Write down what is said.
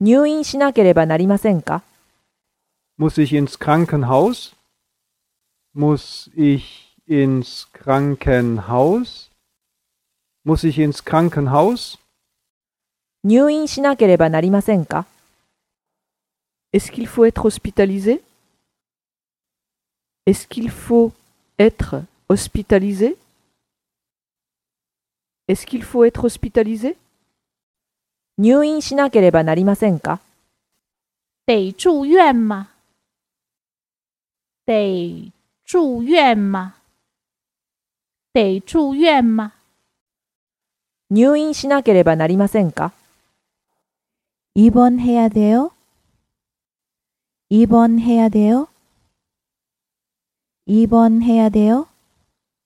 入院しなければなりませんか Muss ich ins Krankenhaus? Muss ich ins Krankenhaus? Muss ich ins Krankenhaus? 入院しなければなりませんか Est-ce qu'il faut être hospitalisé Est-ce qu'il faut être hospitalisé Est-ce qu'il faut être hospitalisé 入院しなければなりませんか得住院吗？得住院吗？得住院吗？入院しなければなりませんか 입원해야 돼요? 입원해야 돼요? 입원해야 돼요?